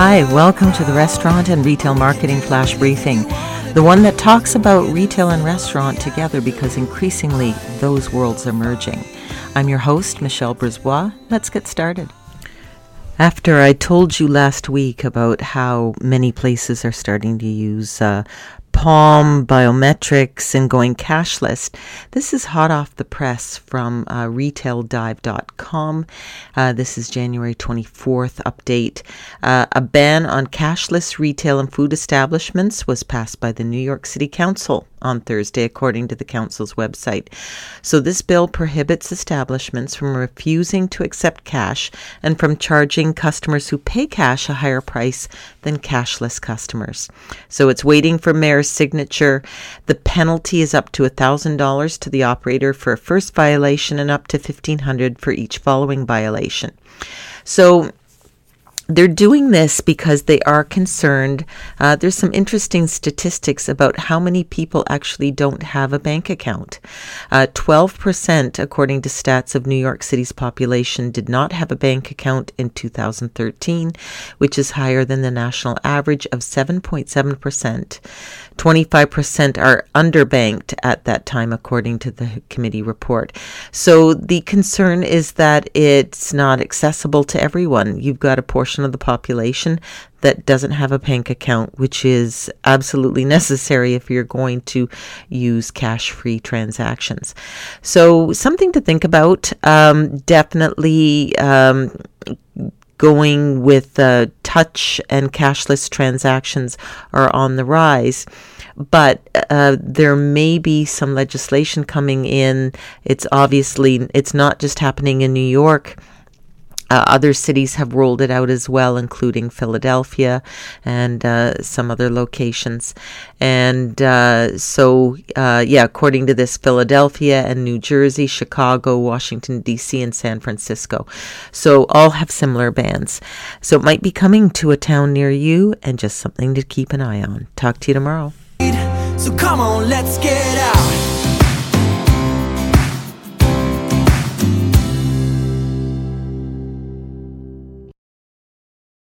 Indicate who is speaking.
Speaker 1: Hi, welcome to the Restaurant and Retail Marketing Flash Briefing, the one that talks about retail and restaurant together because increasingly those worlds are merging. I'm your host, Michelle Brisbois. Let's get started. After I told you last week about how many places are starting to use uh, Palm, biometrics, and going cashless. This is hot off the press from uh, retaildive.com. Uh, this is January 24th update. Uh, a ban on cashless retail and food establishments was passed by the New York City Council on Thursday, according to the Council's website. So, this bill prohibits establishments from refusing to accept cash and from charging customers who pay cash a higher price than cashless customers. So, it's waiting for mayor's signature. The penalty is up to $1,000 to the operator for a first violation and up to $1,500 for each following violation. So, they're doing this because they are concerned. Uh, there's some interesting statistics about how many people actually don't have a bank account. Uh, 12%, according to stats of New York City's population, did not have a bank account in 2013, which is higher than the national average of 7.7%. 25% are underbanked at that time, according to the committee report. So the concern is that it's not accessible to everyone. You've got a portion of the population that doesn't have a bank account, which is absolutely necessary if you're going to use cash free transactions. So, something to think about. Um, definitely. Um, going with uh, touch and cashless transactions are on the rise. But uh, there may be some legislation coming in. It's obviously it's not just happening in New York uh, other cities have rolled it out as well, including Philadelphia and uh, some other locations. And uh, so, uh, yeah, according to this, Philadelphia and New Jersey, Chicago, Washington, D.C., and San Francisco. So, all have similar bans. So, it might be coming to a town near you and just something to keep an eye on. Talk to you tomorrow. So, come on, let's get out.